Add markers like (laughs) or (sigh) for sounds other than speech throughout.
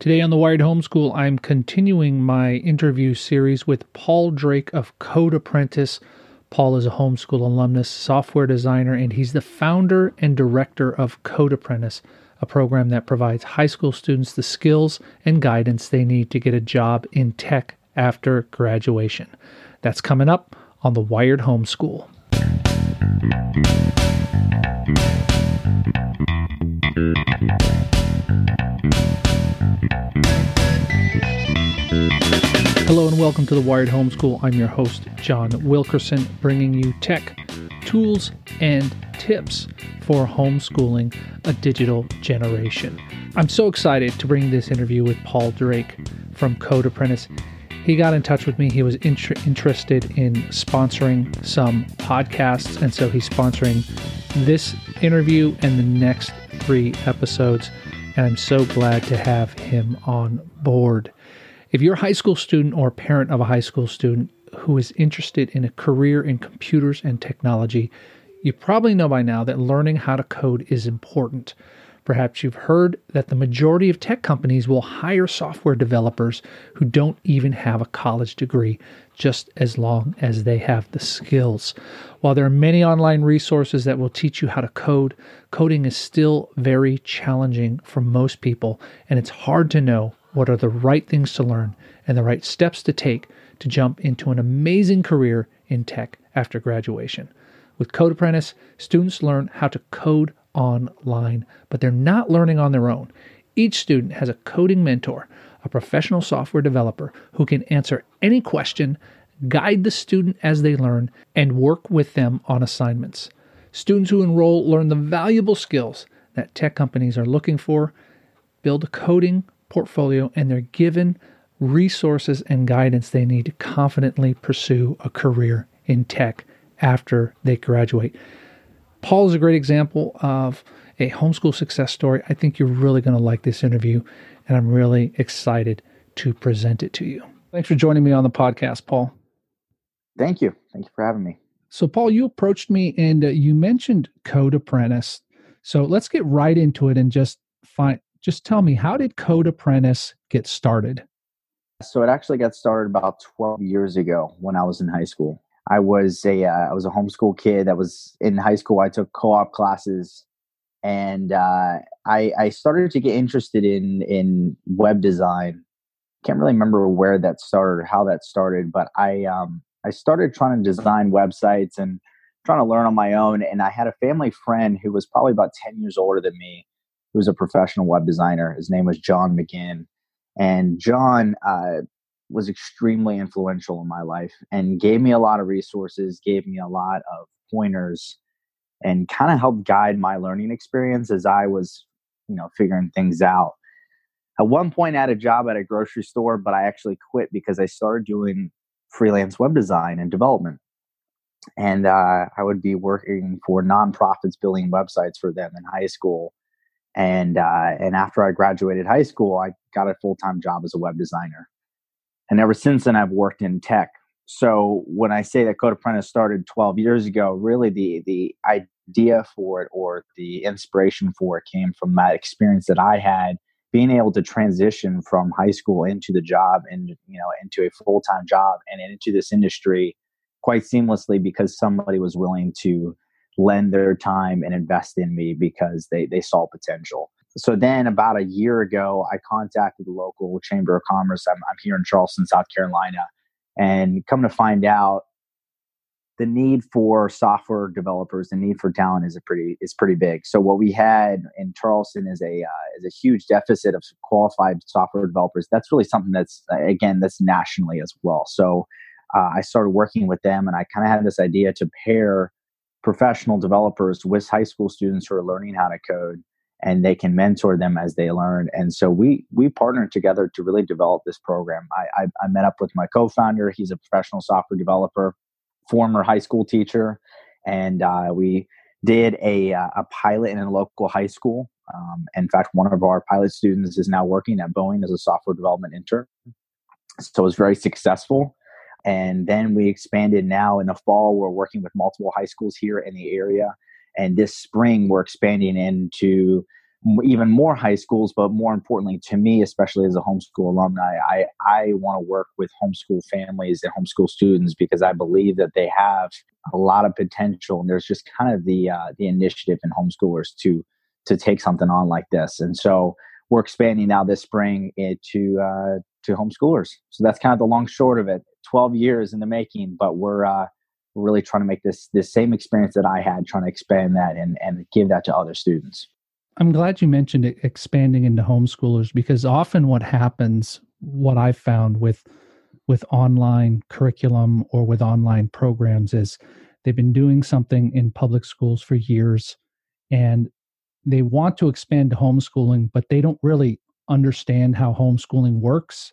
Today on the Wired Homeschool, I'm continuing my interview series with Paul Drake of Code Apprentice. Paul is a homeschool alumnus, software designer, and he's the founder and director of Code Apprentice, a program that provides high school students the skills and guidance they need to get a job in tech after graduation. That's coming up on the Wired Homeschool. Hello and welcome to the Wired Homeschool. I'm your host, John Wilkerson, bringing you tech, tools, and tips for homeschooling a digital generation. I'm so excited to bring this interview with Paul Drake from Code Apprentice. He got in touch with me. He was inter- interested in sponsoring some podcasts, and so he's sponsoring this interview and the next three episodes. And I'm so glad to have him on board. If you're a high school student or parent of a high school student who is interested in a career in computers and technology, you probably know by now that learning how to code is important. Perhaps you've heard that the majority of tech companies will hire software developers who don't even have a college degree, just as long as they have the skills. While there are many online resources that will teach you how to code, coding is still very challenging for most people, and it's hard to know what are the right things to learn and the right steps to take to jump into an amazing career in tech after graduation. With Code Apprentice, students learn how to code online, but they're not learning on their own. Each student has a coding mentor, a professional software developer who can answer any question, guide the student as they learn, and work with them on assignments. Students who enroll learn the valuable skills that tech companies are looking for, build a coding portfolio, and they're given resources and guidance they need to confidently pursue a career in tech after they graduate. Paul is a great example of a homeschool success story. I think you're really going to like this interview, and I'm really excited to present it to you. Thanks for joining me on the podcast, Paul. Thank you. Thank you for having me. So, Paul, you approached me and uh, you mentioned Code Apprentice. So, let's get right into it and just find just tell me how did Code Apprentice get started? So it actually got started about 12 years ago when I was in high school. I was a uh, I was a homeschool kid that was in high school. I took co-op classes, and uh, I I started to get interested in in web design. Can't really remember where that started or how that started, but I um, I started trying to design websites and trying to learn on my own. And I had a family friend who was probably about 10 years older than me who was a professional web designer. His name was John McGinn. And John uh, was extremely influential in my life and gave me a lot of resources, gave me a lot of pointers, and kind of helped guide my learning experience as I was, you know, figuring things out. At one point, I had a job at a grocery store, but I actually quit because I started doing freelance web design and development. And uh, I would be working for nonprofits building websites for them in high school and uh, and after I graduated high school, I got a full time job as a web designer, and ever since then I've worked in tech. So when I say that Code Apprentice started 12 years ago, really the the idea for it or the inspiration for it came from that experience that I had being able to transition from high school into the job and you know into a full time job and into this industry quite seamlessly because somebody was willing to lend their time and invest in me because they, they saw potential. So then about a year ago, I contacted the local chamber of commerce. I'm, I'm here in Charleston, South Carolina, and come to find out the need for software developers, the need for talent is a pretty is pretty big. So what we had in Charleston is a uh, is a huge deficit of qualified software developers. That's really something that's again that's nationally as well. So uh, I started working with them, and I kind of had this idea to pair professional developers with high school students who are learning how to code and they can mentor them as they learn. And so we we partnered together to really develop this program. I i, I met up with my co-founder. He's a professional software developer former high school teacher and uh, we did a, uh, a pilot in a local high school. Um, in fact one of our pilot students is now working at boeing as a software development intern. So it was very successful and then we expanded now in the fall. We're working with multiple high schools here in the area. And this spring, we're expanding into even more high schools, but more importantly to me, especially as a homeschool alumni, I, I want to work with homeschool families and homeschool students because I believe that they have a lot of potential and there's just kind of the uh, the initiative in homeschoolers to to take something on like this. And so we're expanding now this spring into uh, to homeschoolers. So that's kind of the long short of it. Twelve years in the making, but we're uh, we're really trying to make this this same experience that I had, trying to expand that and and give that to other students. I'm glad you mentioned expanding into homeschoolers because often what happens, what I've found with with online curriculum or with online programs is they've been doing something in public schools for years and they want to expand to homeschooling, but they don't really understand how homeschooling works.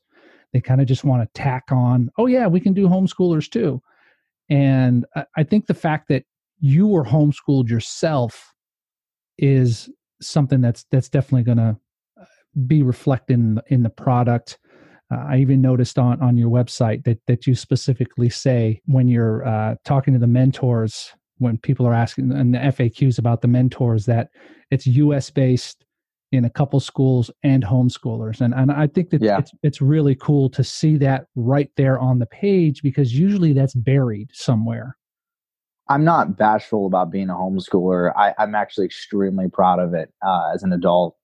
They kind of just want to tack on, oh, yeah, we can do homeschoolers too. And I think the fact that you were homeschooled yourself is something that's that's definitely going to uh, be reflected in the, in the product. Uh, I even noticed on on your website that that you specifically say when you're uh, talking to the mentors, when people are asking and the FAQs about the mentors, that it's U.S. based in a couple schools and homeschoolers, and and I think that yeah. it's it's really cool to see that right there on the page because usually that's buried somewhere. I'm not bashful about being a homeschooler. I, am actually extremely proud of it uh, as an adult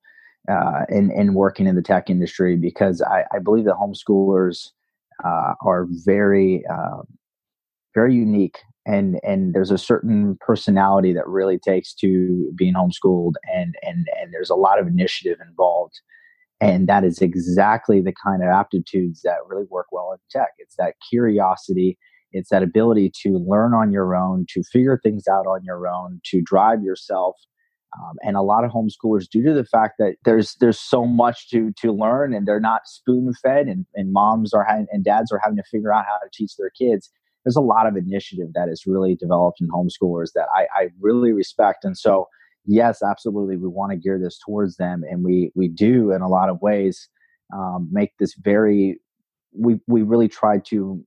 uh, in, in working in the tech industry because I, I believe that homeschoolers uh, are very, um, very unique. And, and there's a certain personality that really takes to being homeschooled, and, and, and there's a lot of initiative involved. And that is exactly the kind of aptitudes that really work well in tech. It's that curiosity it's that ability to learn on your own, to figure things out on your own, to drive yourself. Um, and a lot of homeschoolers, due to the fact that there's there's so much to to learn, and they're not spoon fed, and, and moms are and dads are having to figure out how to teach their kids. There's a lot of initiative that is really developed in homeschoolers that I, I really respect. And so, yes, absolutely, we want to gear this towards them, and we we do in a lot of ways um, make this very. We we really try to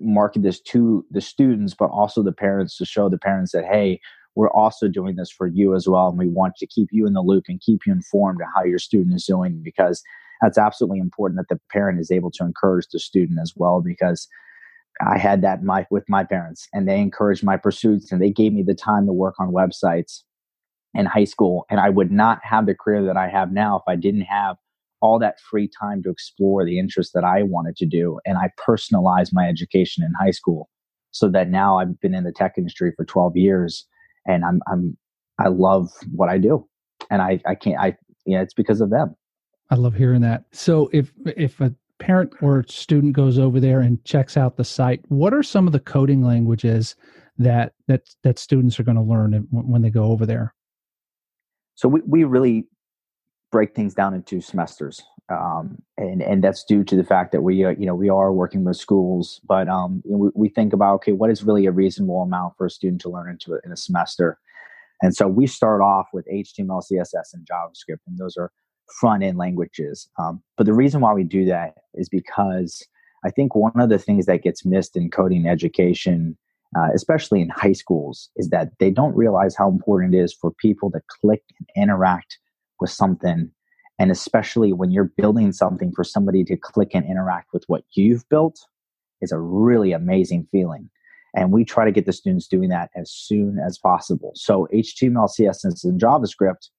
market this to the students, but also the parents to show the parents that, hey, we're also doing this for you as well. And we want to keep you in the loop and keep you informed of how your student is doing because that's absolutely important that the parent is able to encourage the student as well because I had that my, with my parents and they encouraged my pursuits and they gave me the time to work on websites in high school. And I would not have the career that I have now if I didn't have all that free time to explore the interests that I wanted to do. And I personalized my education in high school so that now I've been in the tech industry for 12 years and I'm, I'm, I love what I do. And I, I can't, I, yeah, it's because of them. I love hearing that. So if, if a parent or student goes over there and checks out the site, what are some of the coding languages that, that, that students are going to learn when they go over there? So we, we really break things down into semesters, um, and and that's due to the fact that we uh, you know we are working with schools, but um, we, we think about okay, what is really a reasonable amount for a student to learn into it in a semester, and so we start off with HTML, CSS, and JavaScript, and those are front end languages. Um, but the reason why we do that is because I think one of the things that gets missed in coding education, uh, especially in high schools, is that they don't realize how important it is for people to click and interact with something and especially when you're building something for somebody to click and interact with what you've built is a really amazing feeling and we try to get the students doing that as soon as possible so html css and javascript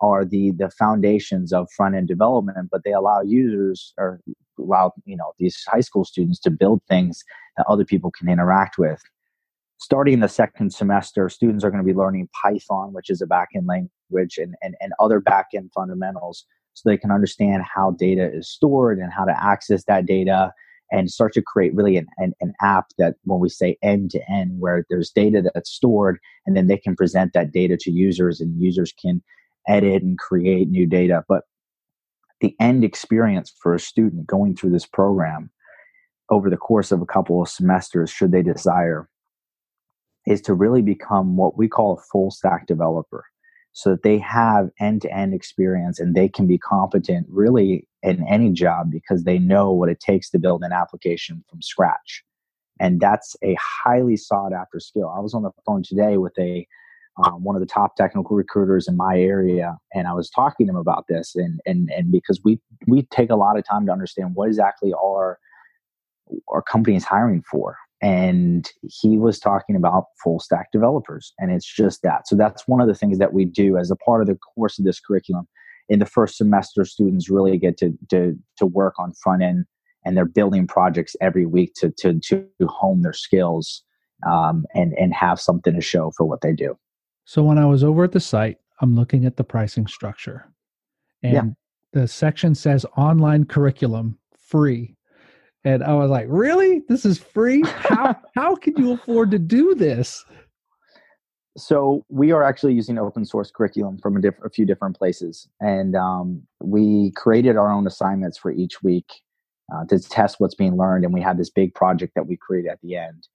are the the foundations of front end development but they allow users or allow you know these high school students to build things that other people can interact with. Starting the second semester, students are going to be learning Python, which is a backend language, and, and, and other backend fundamentals so they can understand how data is stored and how to access that data and start to create really an, an, an app that when we say end to end where there's data that's stored and then they can present that data to users and users can edit and create new data but the end experience for a student going through this program over the course of a couple of semesters should they desire is to really become what we call a full stack developer so that they have end to end experience and they can be competent really in any job because they know what it takes to build an application from scratch. And that's a highly sought after skill. I was on the phone today with a um, one of the top technical recruiters in my area, and I was talking to him about this, and and and because we we take a lot of time to understand what exactly our our company is hiring for, and he was talking about full stack developers, and it's just that. So that's one of the things that we do as a part of the course of this curriculum. In the first semester, students really get to to to work on front end, and they're building projects every week to to to hone their skills um, and and have something to show for what they do. So when I was over at the site, I'm looking at the pricing structure, and yeah. the section says online curriculum free, and I was like, "Really? This is free? How (laughs) how can you afford to do this?" So we are actually using open source curriculum from a, diff- a few different places, and um, we created our own assignments for each week uh, to test what's being learned, and we had this big project that we created at the end.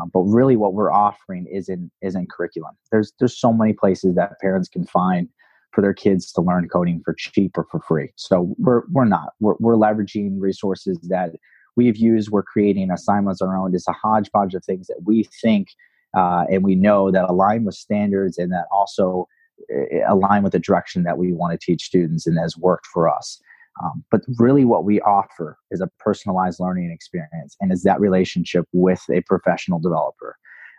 Um, but really, what we're offering isn't isn't curriculum. There's there's so many places that parents can find for their kids to learn coding for cheap or for free. So we're we're not. We're we're leveraging resources that we've used. We're creating assignments our own. It's a hodgepodge of things that we think uh, and we know that align with standards and that also uh, align with the direction that we want to teach students and has worked for us. Um, but really, what we offer is a personalized learning experience and is that relationship with a professional developer.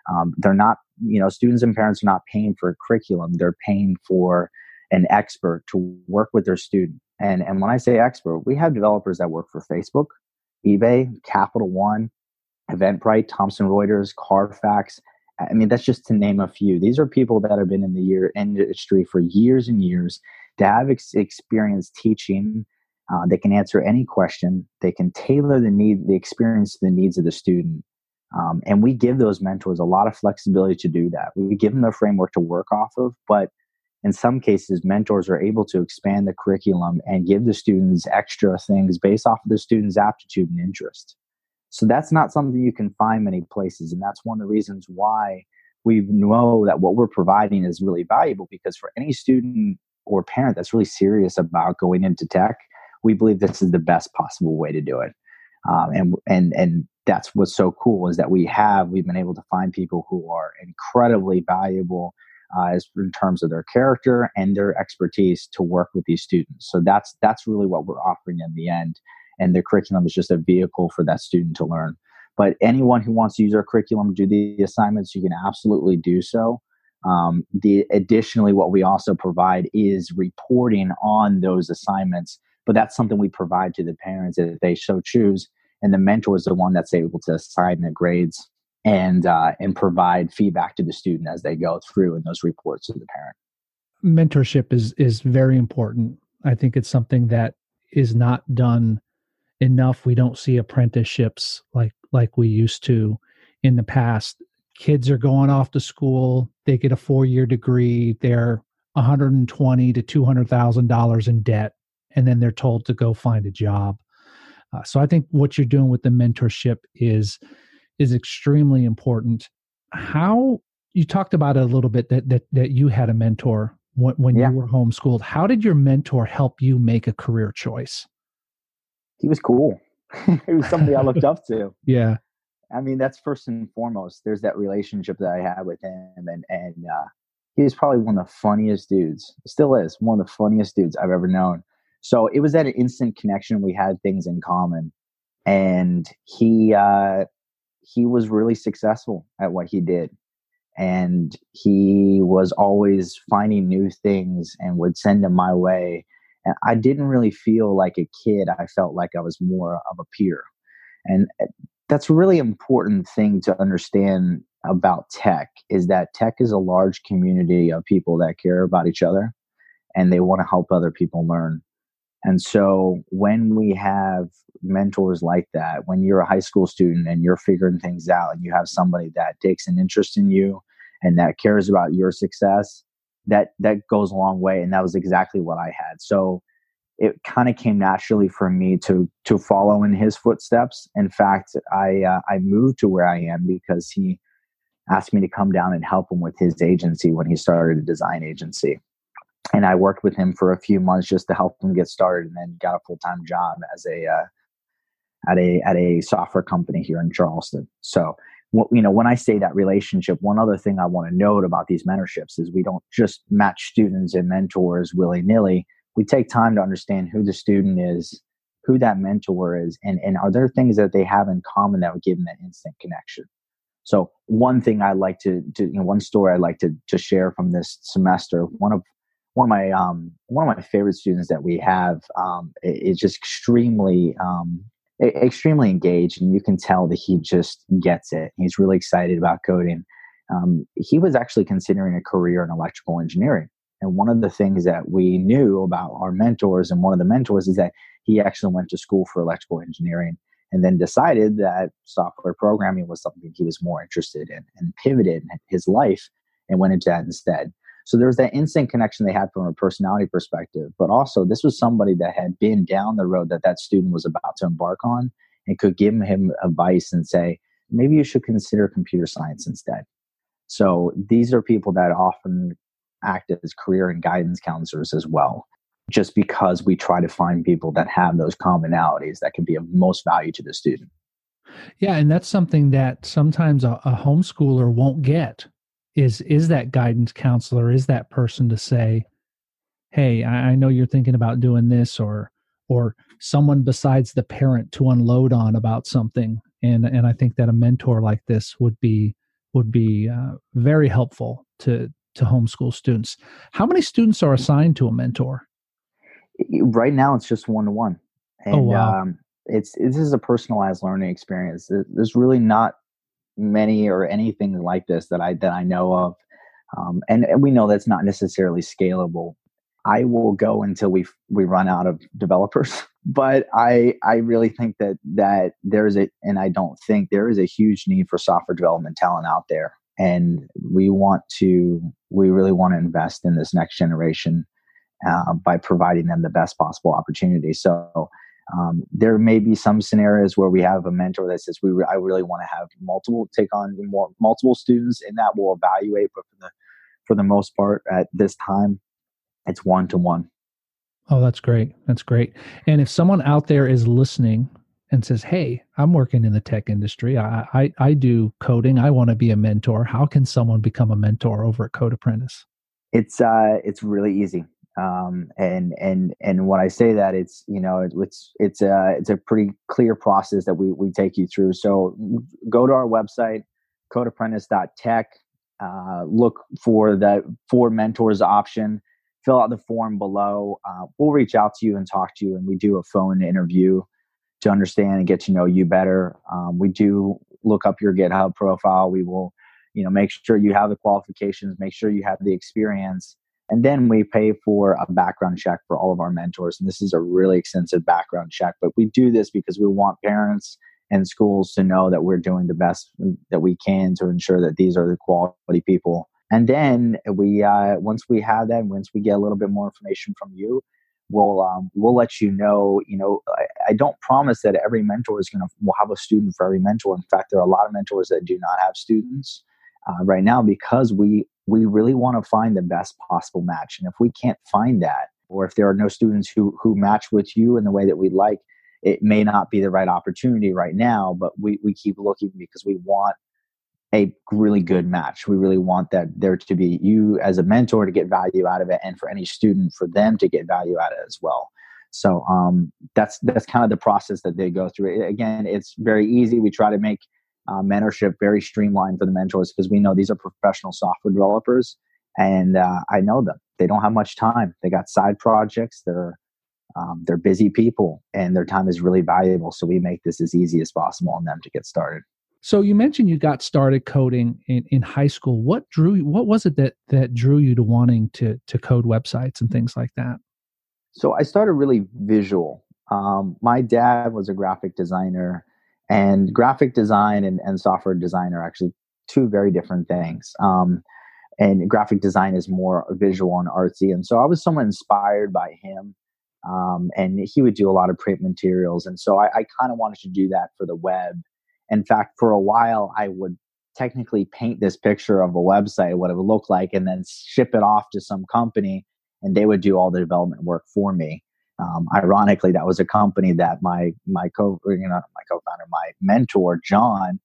Um, they're not, you know, students and parents are not paying for a curriculum, they're paying for an expert to work with their student. And, and when I say expert, we have developers that work for Facebook, eBay, Capital One, Eventbrite, Thomson Reuters, Carfax. I mean, that's just to name a few. These are people that have been in the year industry for years and years, that have ex- experience teaching uh, they can answer any question. They can tailor the need, the experience to the needs of the student. Um, and we give those mentors a lot of flexibility to do that. We give them a framework to work off of, but in some cases, mentors are able to expand the curriculum and give the students extra things based off of the student's aptitude and interest. So that's not something you can find many places. And that's one of the reasons why we know that what we're providing is really valuable because for any student or parent that's really serious about going into tech, we believe this is the best possible way to do it. Um, and and and that's what's so cool is that we have we've been able to find people who are incredibly valuable uh, as in terms of their character and their expertise to work with these students. So that's that's really what we're offering in the end. And the curriculum is just a vehicle for that student to learn. But anyone who wants to use our curriculum, do the assignments, you can absolutely do so. Um, the additionally, what we also provide is reporting on those assignments but that's something we provide to the parents if they so choose. And the mentor is the one that's able to assign the grades and uh, and provide feedback to the student as they go through in those reports to the parent. Mentorship is is very important. I think it's something that is not done enough. We don't see apprenticeships like like we used to in the past. Kids are going off to school. They get a four year degree. They're 120 to 200 thousand dollars in debt and then they're told to go find a job. Uh, so I think what you're doing with the mentorship is is extremely important. How you talked about it a little bit that that, that you had a mentor when, when yeah. you were homeschooled. How did your mentor help you make a career choice? He was cool. (laughs) he was somebody I looked up to. (laughs) Yeah. I mean, that's first and foremost. There's that relationship that I had with him, and and uh, he was probably one of the funniest dudes. Still is one of the funniest dudes I've ever known. So it was at an instant connection. We had things in common, and he uh, he was really successful at what he did, and he was always finding new things and would send them my way. And I didn't really feel like a kid. I felt like I was more of a peer, and uh, that's a really important thing to understand about tech is that tech is a large community of people that care about each other and they want to help other people learn and so when we have mentors like that, when you're a high school student and you're figuring things out and you have somebody that takes an interest in you and that cares about your success, that that goes a long way. And that was exactly what I had. So it kind of came naturally for me to to follow in his footsteps. In fact, I uh, I moved to where I am because he asked me to come down and help him with his agency when he started a design agency and I worked with him for a few months just to help him get started, and then got a full time job as a uh, at a at a software company here in Charleston. So what, you know, when I say that relationship, one other thing I want to note about these mentorships is we don't just match students and mentors willy nilly. We take time to understand who the student is, who that mentor is, and, and are there things that they have in common that would give them that instant connection. So one thing I like to, to you know, one story I like to, to share from this semester, one of one of my um, one of my favorite students that we have um, is just extremely um, extremely engaged, and you can tell that he just gets it. He's really excited about coding. Um, he was actually considering a career in electrical engineering. And one of the things that we knew about our mentors, and one of the mentors, is that he actually went to school for electrical engineering and then decided that software programming was something he was more interested in and pivoted his life and went into that instead. So there was that instant connection they had from a personality perspective, but also this was somebody that had been down the road that that student was about to embark on and could give him advice and say, maybe you should consider computer science instead. So these are people that often act as career and guidance counselors as well, just because we try to find people that have those commonalities that can be of most value to the student. Yeah, and that's something that sometimes a, a homeschooler won't get is is that guidance counselor is that person to say hey I, I, know you're thinking about doing this or or someone besides the parent to unload on about something? And and i think that a mentor like this would be would be uh, very helpful to to homeschool students. How many students are assigned to a mentor? Right now it's just one to one. And oh, wow. um, it's this is a personalized learning experience. There's really not many or anything like this that I that I know of, um, and, and we know that's not necessarily scalable. I will go until we we run out of developers, (laughs) but I I really think that that there is a and I don't think there is a huge need for software development talent out there, and we want to we really want to invest in this next generation uh, by providing them the best possible opportunity. So um, there may be some scenarios where we have a mentor that says, "We, re- I really want to have multiple take on more multiple students," and that will evaluate. But for the for the most part, at this time, it's one to one. Oh, that's great. That's great. And if someone out there is listening and says, "Hey, I'm working in the tech industry. I I, I do coding. I want to be a mentor. How can someone become a mentor over at Code Apprentice?" It's uh, it's really easy um, and and and when I say that, it's you know it's it's a it's a pretty clear process that we we take you through. So go to our website, codeapprentice.tech. Uh, look for the for mentors option. Fill out the form below. Uh, we'll reach out to you and talk to you, and we do a phone interview to understand and get to know you better. Um, we do look up your GitHub profile. We will, you know, make sure you have the qualifications, make sure you have the experience, and then we pay for a background check for all of our mentors. And this is a really extensive background check, but we do this because we want parents and schools to know that we're doing the best that we can to ensure that these are the quality people. And then we, uh, once we have that, once we get a little bit more information from you, we'll um, we'll let you know. You know, I, I don't promise that every mentor is going to will have a student for every mentor. In fact, there are a lot of mentors that do not have students uh, right now because we we really want to find the best possible match. And if we can't find that, or if there are no students who who match with you in the way that we'd like, it may not be the right opportunity right now. But we we keep looking because we want a really good match. We really want that there to be you as a mentor to get value out of it, and for any student for them to get value out of it as well. So um, that's that's kind of the process that they go through. Again, it's very easy. We try to make uh, mentorship very streamlined for the mentors because we know these are professional software developers and uh, I know them. They don't have much time. They got side projects. They're um, they're busy people, and their time is really valuable. So we make this as easy as possible on them to get started. So you mentioned you got started coding in, in high school. What drew you? What was it that that drew you to wanting to to code websites and things like that? So I started really visual. Um, my dad was a graphic designer and graphic design and, and software design are actually two very different things. Um, and graphic design is more visual and artsy. And so I was somewhat inspired by him. Um, and he would do a lot of print materials. And so I, I kind of wanted to do that for the web. In fact, for a while, I would technically paint this picture of a website, what it would look like, and then ship it off to some company, and they would do all the development work for me. Um, ironically, that was a company that my my co you know my co-founder, my mentor John,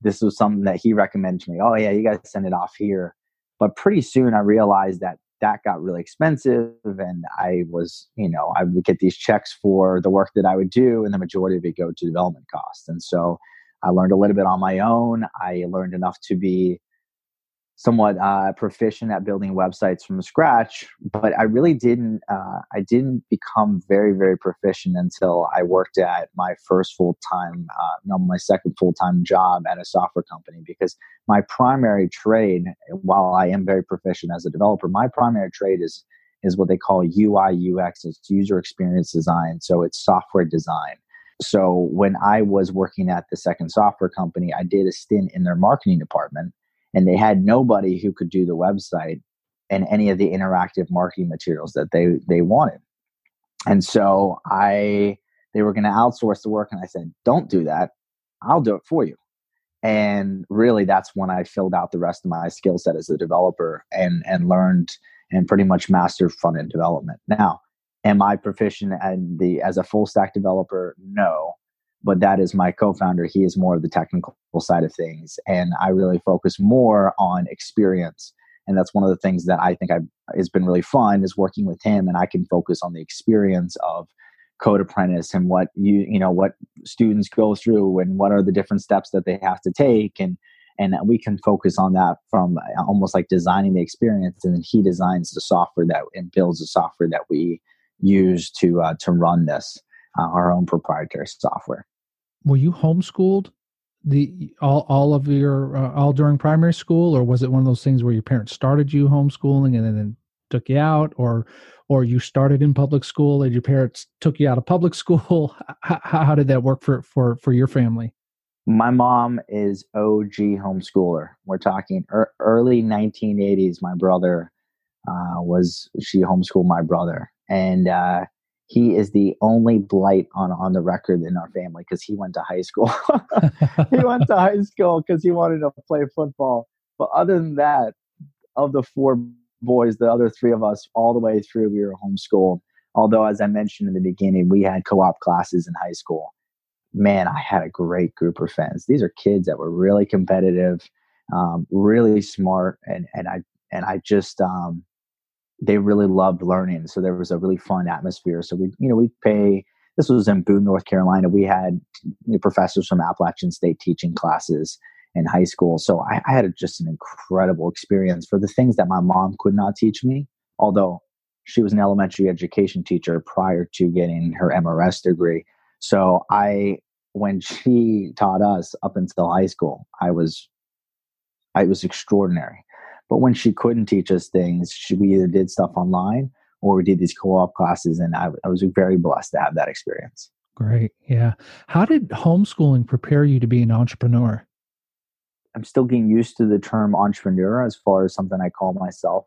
this was something that he recommended to me. Oh yeah, you guys send it off here. But pretty soon I realized that that got really expensive and I was, you know, I would get these checks for the work that I would do and the majority of it go to development costs. And so I learned a little bit on my own. I learned enough to be somewhat uh, proficient at building websites from scratch, but I really didn't. Uh, I didn't become very, very proficient until I worked at my first full time, uh, no, my second full time job at a software company. Because my primary trade, while I am very proficient as a developer, my primary trade is is what they call UI UX. It's user experience design. So it's software design. So when I was working at the second software company, I did a stint in their marketing department and they had nobody who could do the website and any of the interactive marketing materials that they they wanted. And so i they were going to outsource the work and i said don't do that. I'll do it for you. And really that's when i filled out the rest of my skill set as a developer and and learned and pretty much mastered front end development. Now am i proficient at the as a full stack developer? No but that is my co-founder. He is more of the technical side of things and i really focus more on experience. And that's one of the things that i think i has been really fun is working with him and i can focus on the experience of code apprentice and what you you know what students go through and what are the different steps that they have to take. And and we can focus on that from almost like designing the experience and then he designs the software that and builds the software that we use to uh, to run this uh, our own proprietary software. Were you homeschooled the all all of your uh, all during primary school, or was it one of those things where your parents started you homeschooling and then, then took you out, or or you started in public school and your parents took you out of public (laughs) school? How, how did that work for for for your family? My mom is OG homeschooler. We're talking er, early 1980s. My brother uh, was she homeschooled my brother, and uh, he is the only blight on on the record in our family because he went to high school. (laughs) he went to high school because he wanted to play football. But other than that, of the four boys, the other three of us, all the way through, we were homeschooled. Although, as I mentioned in the beginning, we had co-op classes in high school. Man, I had a great group of friends. These are kids that were really competitive, um, really smart, and and I and I just um, they really loved learning. So there was a really fun atmosphere. So we, you know, we pay. This was in Boone, North Carolina. We had professors from Appalachian State teaching classes in high school. So I, I had a, just an incredible experience for the things that my mom could not teach me. Although she was an elementary education teacher prior to getting her MRS degree. So I, when she taught us up until high school, I was, I was extraordinary. But when she couldn't teach us things, she, we either did stuff online or we did these co-op classes, and I, I was very blessed to have that experience. Great, yeah. How did homeschooling prepare you to be an entrepreneur? I'm still getting used to the term entrepreneur as far as something I call myself.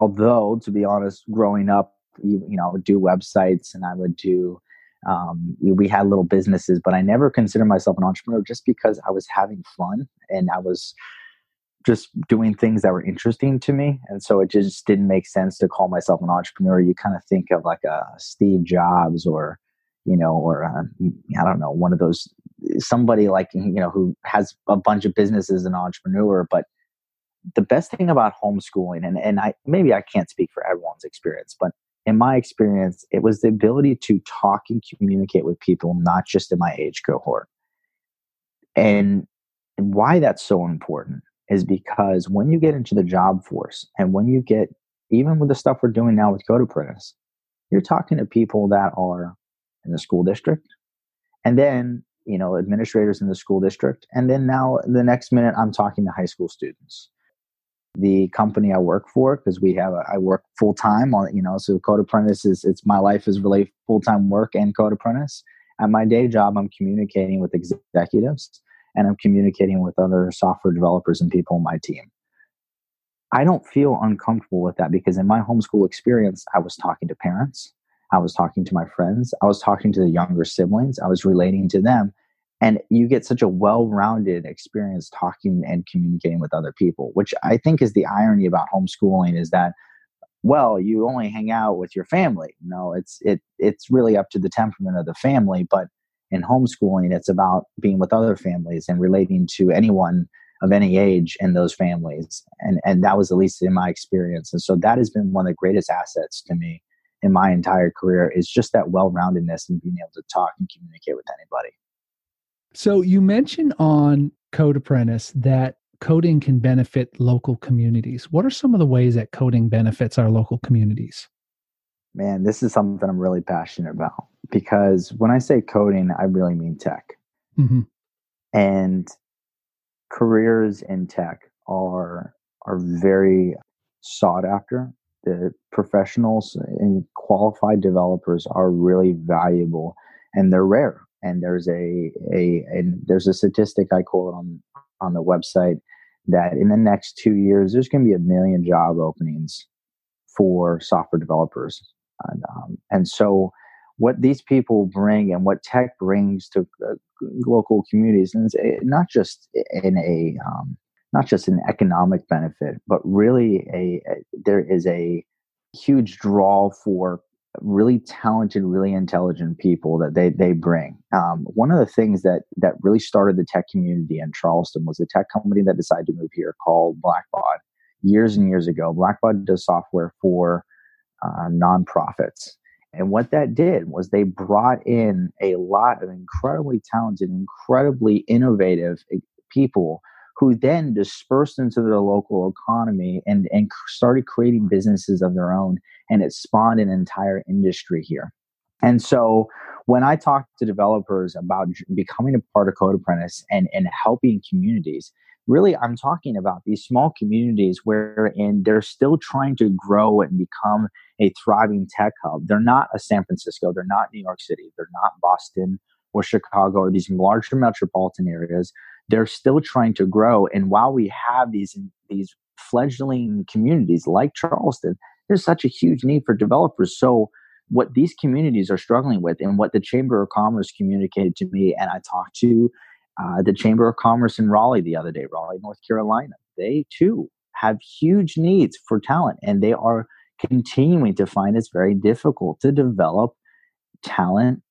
Although, to be honest, growing up, you, you know, I would do websites and I would do um, we had little businesses, but I never considered myself an entrepreneur just because I was having fun and I was just doing things that were interesting to me. And so it just didn't make sense to call myself an entrepreneur. You kind of think of like a Steve Jobs or, you know, or a, I don't know, one of those, somebody like, you know, who has a bunch of businesses, an entrepreneur. But the best thing about homeschooling, and, and I maybe I can't speak for everyone's experience, but in my experience, it was the ability to talk and communicate with people, not just in my age cohort. And, and why that's so important is because when you get into the job force and when you get even with the stuff we're doing now with Code Apprentice, you're talking to people that are in the school district and then you know administrators in the school district and then now the next minute i'm talking to high school students. The company i work for because we have a, I work full-time on you know so code apprentice is it's my life is really full-time work and code apprentice. At my day job i'm communicating with executives and I'm communicating with other software developers and people on my team. I don't feel uncomfortable with that because in my homeschool experience, I was talking to parents, I was talking to my friends, I was talking to the younger siblings, I was relating to them. And you get such a well rounded experience talking and communicating with other people, which I think is the irony about homeschooling is that well you only hang out with your family no it's it it's really up to the temperament of the family but in homeschooling, it's about being with other families and relating to anyone of any age in those families. And, and that was at least in my experience. And so that has been one of the greatest assets to me in my entire career is just that well-roundedness and being able to talk and communicate with anybody. So you mentioned on Code Apprentice that coding can benefit local communities. What are some of the ways that coding benefits our local communities? Man, this is something I'm really passionate about because when I say coding, I really mean tech. Mm-hmm. And careers in tech are are very sought after. The professionals and qualified developers are really valuable and they're rare. And there's a a and there's a statistic I quote on on the website that in the next two years there's going to be a million job openings for software developers, and, um, and so what these people bring and what tech brings to uh, local communities, and it's not just in a um, not just an economic benefit, but really a, a there is a huge draw for really talented, really intelligent people that they they bring. Um, one of the things that that really started the tech community in Charleston was a tech company that decided to move here called Blackbaud years and years ago. Blackbaud does software for uh, nonprofits, and what that did was they brought in a lot of incredibly talented, incredibly innovative eh, people who then dispersed into the local economy and, and started creating businesses of their own. And it spawned an entire industry here. And so when I talk to developers about becoming a part of Code Apprentice and, and helping communities, really I'm talking about these small communities wherein they're still trying to grow and become a thriving tech hub. They're not a San Francisco, they're not New York City, they're not Boston or Chicago or these larger metropolitan areas they're still trying to grow. And while we have these these fledgling communities like Charleston, there's such a huge need for developers. So what these communities are struggling with and what the Chamber of Commerce communicated to me, and I talked to uh, the Chamber of Commerce in Raleigh the other day, Raleigh, North Carolina. They too have huge needs for talent, and they are continuing to find it's very difficult to develop talent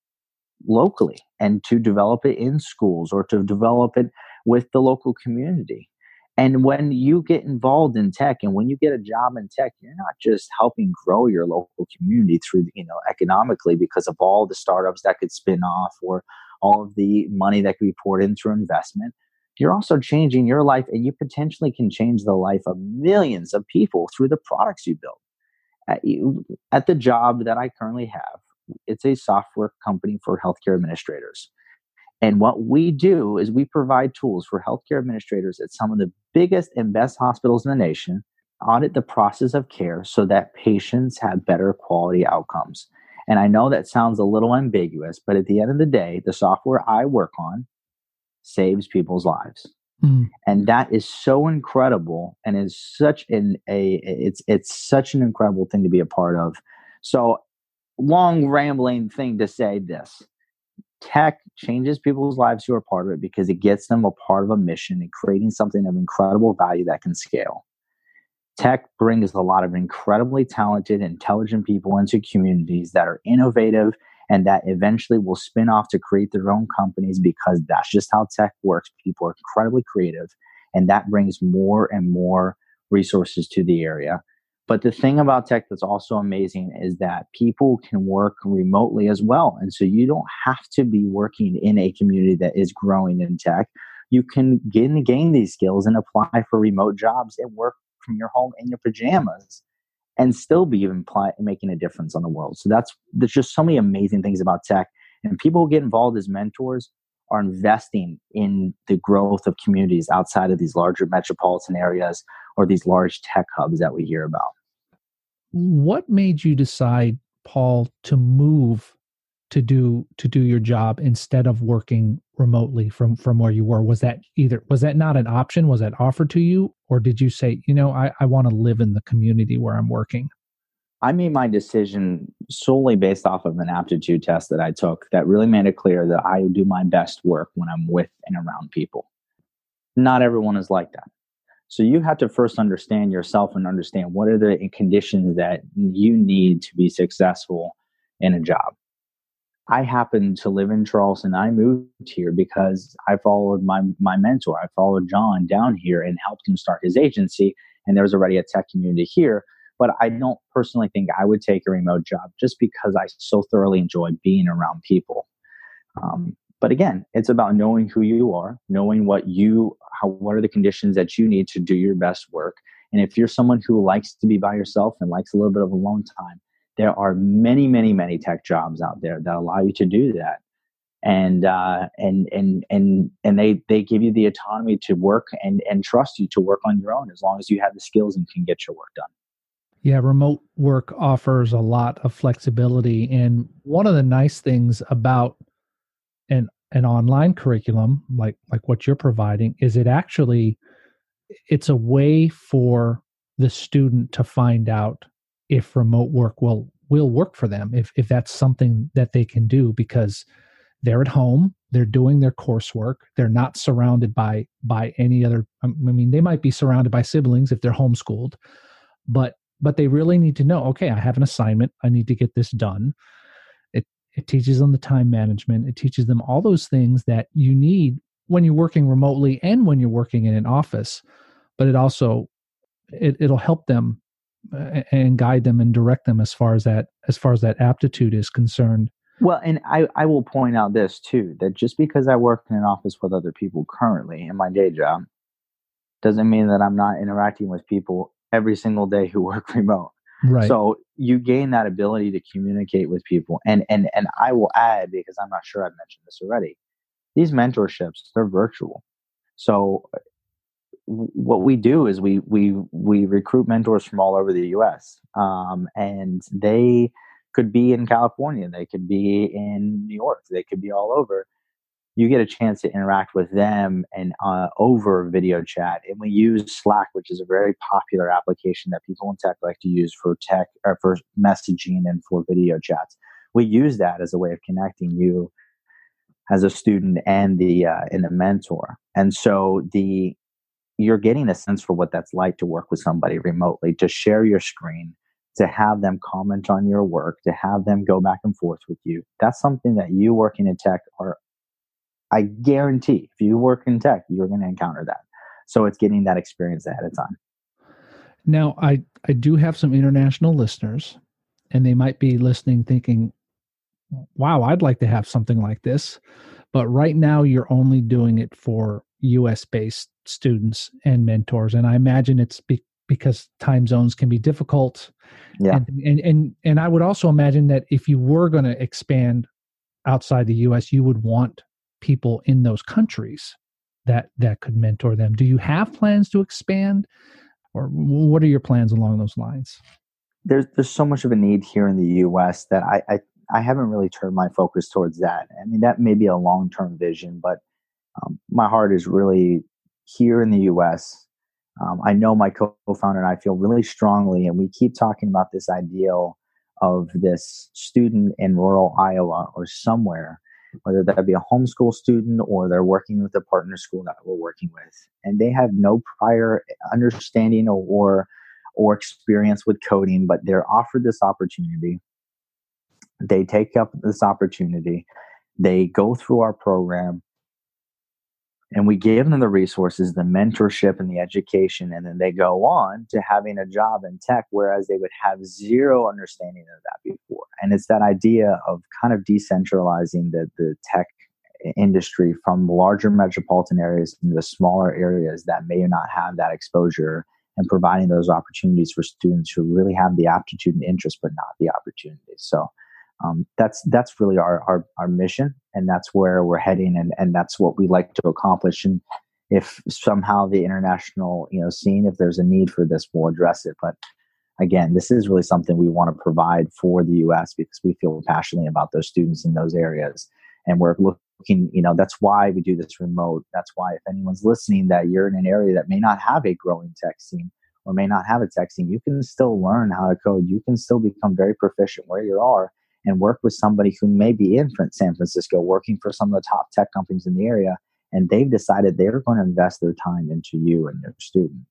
locally and to develop it in schools or to develop it with the local community. And when you get involved in tech and when you get a job in tech, you're not just helping grow your local community through, you know, economically because of all the startups that could spin off or all of the money that could be poured in through investment. You're also changing your life and you potentially can change the life of millions of people through the products you build. At, you, at the job that I currently have, it's a software company for healthcare administrators. And what we do is we provide tools for healthcare administrators at some of the biggest and best hospitals in the nation, audit the process of care so that patients have better quality outcomes. And I know that sounds a little ambiguous, but at the end of the day, the software I work on saves people's lives. Mm. And that is so incredible and is such an a it's it's such an incredible thing to be a part of. So long rambling thing to say this tech changes people's lives who are part of it because it gets them a part of a mission and creating something of incredible value that can scale. Tech brings a lot of incredibly talented intelligent people into communities that are innovative and that eventually will spin off to create their own companies because that's just how tech works. People are incredibly creative and that brings more and more resources to the area but the thing about tech that's also amazing is that people can work remotely as well. And so you don't have to be working in a community that is growing in tech. You can gain, gain these skills and apply for remote jobs and work from your home in your pajamas and still be imply, making a difference on the world. So that's there's just so many amazing things about tech. And people get involved as mentors are investing in the growth of communities outside of these larger metropolitan areas or these large tech hubs that we hear about. What made you decide, Paul, to move to do to do your job instead of working remotely from from where you were? Was that either was that not an option? Was that offered to you, or did you say, you know, I, I want to live in the community where I'm working? I made my decision solely based off of an aptitude test that I took that really made it clear that I do my best work when I'm with and around people. Not everyone is like that. So you have to first understand yourself and understand what are the conditions that you need to be successful in a job. I happened to live in Charleston. I moved here because I followed my my mentor. I followed John down here and helped him start his agency. And there was already a tech community here. But I don't personally think I would take a remote job just because I so thoroughly enjoy being around people. Um, but again, it's about knowing who you are, knowing what you, how, what are the conditions that you need to do your best work. And if you're someone who likes to be by yourself and likes a little bit of alone time, there are many, many, many tech jobs out there that allow you to do that. And uh, and and and and they they give you the autonomy to work and and trust you to work on your own as long as you have the skills and can get your work done. Yeah, remote work offers a lot of flexibility, and one of the nice things about an an online curriculum like like what you're providing is it actually it's a way for the student to find out if remote work will will work for them if if that's something that they can do because they're at home they're doing their coursework they're not surrounded by by any other i mean they might be surrounded by siblings if they're homeschooled but but they really need to know okay i have an assignment. I need to get this done. It it teaches them the time management. It teaches them all those things that you need when you're working remotely and when you're working in an office but it also it, it'll help them uh, and guide them and direct them as far as that as far as that aptitude is concerned. Well and i i will point out this too that just because i work in an office with other people currently in my day job doesn't mean that i'm not interacting with people every single day who work (laughs) remote right so you gain that ability to communicate with people and and and i will add because i'm not sure i've mentioned this already these mentorships they're virtual so what we do is we we we recruit mentors from all over the U.S. Um, and they could be in California, they could be in New York, they could be all over. You get a chance to interact with them and uh, over video chat. And we use Slack, which is a very popular application that people in tech like to use for tech or for messaging and for video chats. We use that as a way of connecting you as a student and the uh, and the mentor. And so the you're getting a sense for what that's like to work with somebody remotely, to share your screen, to have them comment on your work, to have them go back and forth with you. That's something that you working in tech are, I guarantee, if you work in tech, you're going to encounter that. So it's getting that experience ahead of time. Now, I, I do have some international listeners, and they might be listening thinking, wow, I'd like to have something like this. But right now, you're only doing it for US based students and mentors. And I imagine it's be- because time zones can be difficult. Yeah. And, and, and, and I would also imagine that if you were going to expand outside the US, you would want people in those countries that, that could mentor them. Do you have plans to expand or what are your plans along those lines? There's, there's so much of a need here in the US that I, I, I haven't really turned my focus towards that. I mean, that may be a long term vision, but um, my heart is really here in the US. Um, I know my co founder and I feel really strongly, and we keep talking about this ideal of this student in rural Iowa or somewhere, whether that be a homeschool student or they're working with a partner school that we're working with, and they have no prior understanding or, or, or experience with coding, but they're offered this opportunity. They take up this opportunity. They go through our program and we give them the resources, the mentorship, and the education, and then they go on to having a job in tech, whereas they would have zero understanding of that before. And it's that idea of kind of decentralizing the, the tech industry from larger metropolitan areas into smaller areas that may not have that exposure and providing those opportunities for students who really have the aptitude and interest but not the opportunity so um, that's that's really our, our our mission and that's where we're heading and and that's what we like to accomplish. And if somehow the international you know scene if there's a need for this we'll address it. But again this is really something we want to provide for the us because we feel passionately about those students in those areas. And we're looking you know that's why we do this remote. That's why if anyone's listening that you're in an area that may not have a growing tech scene or may not have a tech scene you can still learn how to code. You can still become very proficient where you are and work with somebody who may be in San Francisco working for some of the top tech companies in the area, and they've decided they're going to invest their time into you and your student.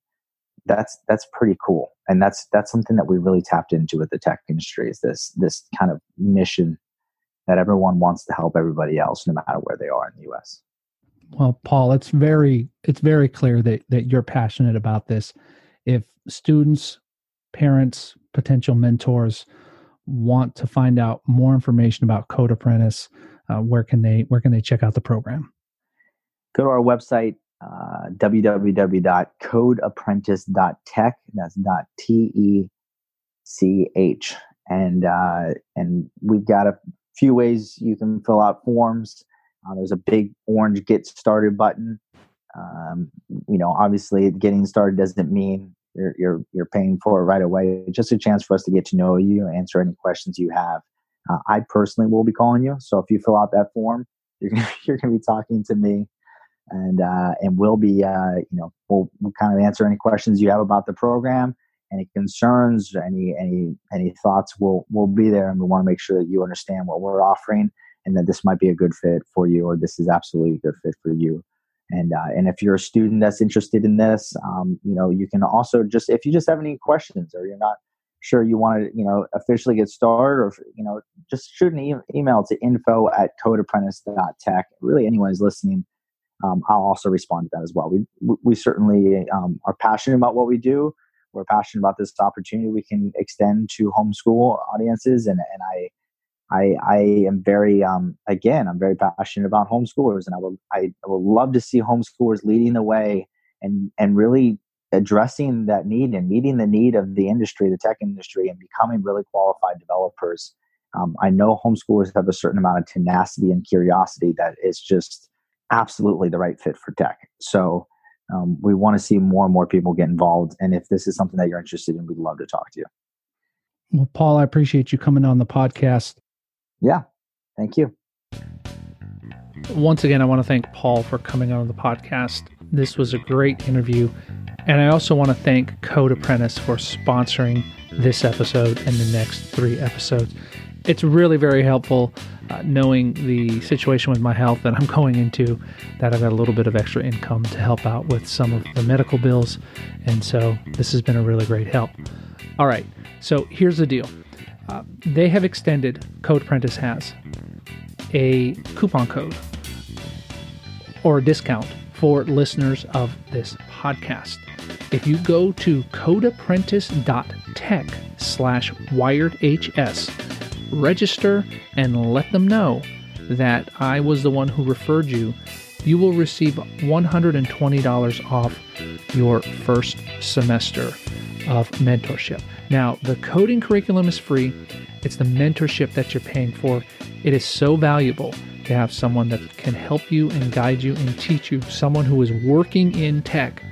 That's that's pretty cool, and that's that's something that we really tapped into with the tech industry is this this kind of mission that everyone wants to help everybody else, no matter where they are in the U.S. Well, Paul, it's very it's very clear that that you're passionate about this. If students, parents, potential mentors want to find out more information about Code Apprentice, uh, where can they where can they check out the program? Go to our website uh, www.codeapprentice.tech. That's dot t e c h, and uh, and we've got a few ways you can fill out forms. Uh, there's a big orange "Get Started" button. Um, you know, obviously, getting started doesn't mean you're, you're you're paying for it right away. Just a chance for us to get to know you, answer any questions you have. Uh, I personally will be calling you, so if you fill out that form, you're (laughs) you're going to be talking to me, and uh, and we'll be uh, you know we'll, we'll kind of answer any questions you have about the program, any concerns, any any any thoughts. We'll we'll be there, and we want to make sure that you understand what we're offering, and that this might be a good fit for you, or this is absolutely a good fit for you. And uh, and if you're a student that's interested in this, um, you know, you can also just if you just have any questions or you're not sure you want to, you know, officially get started, or you know, just shoot an e- email to info at codeapprentice.tech. Really, anyone who's listening, um, I'll also respond to that as well. We we certainly um, are passionate about what we do. We're passionate about this opportunity we can extend to homeschool audiences, and and I I, I am very, um, again, I'm very passionate about homeschoolers, and I will, I, I will love to see homeschoolers leading the way and and really addressing that need and meeting the need of the industry, the tech industry, and becoming really qualified developers. Um, I know homeschoolers have a certain amount of tenacity and curiosity that is just absolutely the right fit for tech. So um, we want to see more and more people get involved. And if this is something that you're interested in, we'd love to talk to you. Well, Paul, I appreciate you coming on the podcast. Yeah. Thank you. Once again, I want to thank Paul for coming on the podcast. This was a great interview. And I also want to thank Code Apprentice for sponsoring this episode and the next three episodes. It's really very helpful uh, knowing the situation with my health that I'm (laughs) going into, that I've got a little bit of extra income to help out with some of the medical bills. And so this has been a really great help. All right, so here's the deal they have extended, Code Apprentice has, a coupon code or a discount for listeners of this podcast. If you go to codeapprentice.tech slash wiredhs, register and let them know that I was the one who referred you, you will receive $120 off your first semester of mentorship. Now, the coding curriculum is free. It's the mentorship that you're paying for. It is so valuable to have someone that can help you and guide you and teach you, someone who is working in tech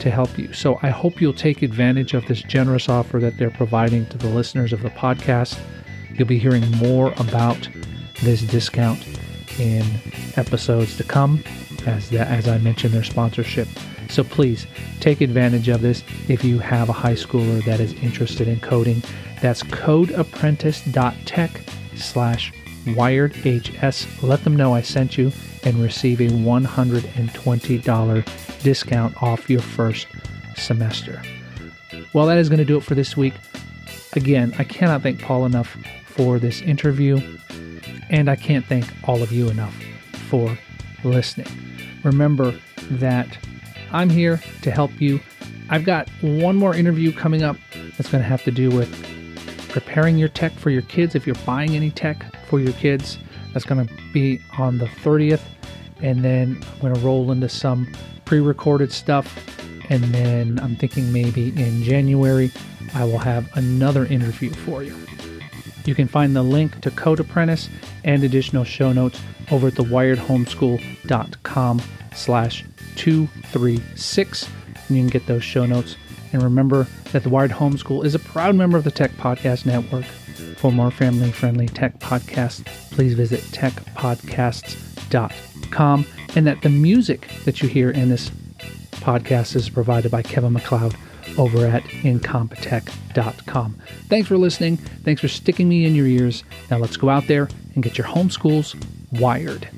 to help you. So I hope you'll take advantage of this generous offer that they're providing to the listeners of the podcast. You'll be hearing more about this discount in episodes to come as as I mentioned their sponsorship. So please take advantage of this if you have a high schooler that is interested in coding. That's codeapprentice.tech slash wiredhs. Let them know I sent you and receive a $120 discount off your first semester. Well, that is going to do it for this week. Again, I cannot thank Paul enough for this interview, and I can't thank all of you enough for listening. Remember that I'm here to help you. I've got one more interview coming up that's going to have to do with preparing your tech for your kids. If you're buying any tech for your kids, that's going to be on the 30th. And then I'm going to roll into some pre recorded stuff. And then I'm thinking maybe in January, I will have another interview for you. You can find the link to Code Apprentice and additional show notes over at thewiredhomeschool.com slash 236. And you can get those show notes. And remember that the Wired Homeschool is a proud member of the Tech Podcast Network. For more family friendly tech podcasts, please visit techpodcasts.com. And that the music that you hear in this podcast is provided by Kevin MacLeod over at incompetech.com. Thanks for listening. Thanks for sticking me in your ears. Now let's go out there and get your homeschools wired.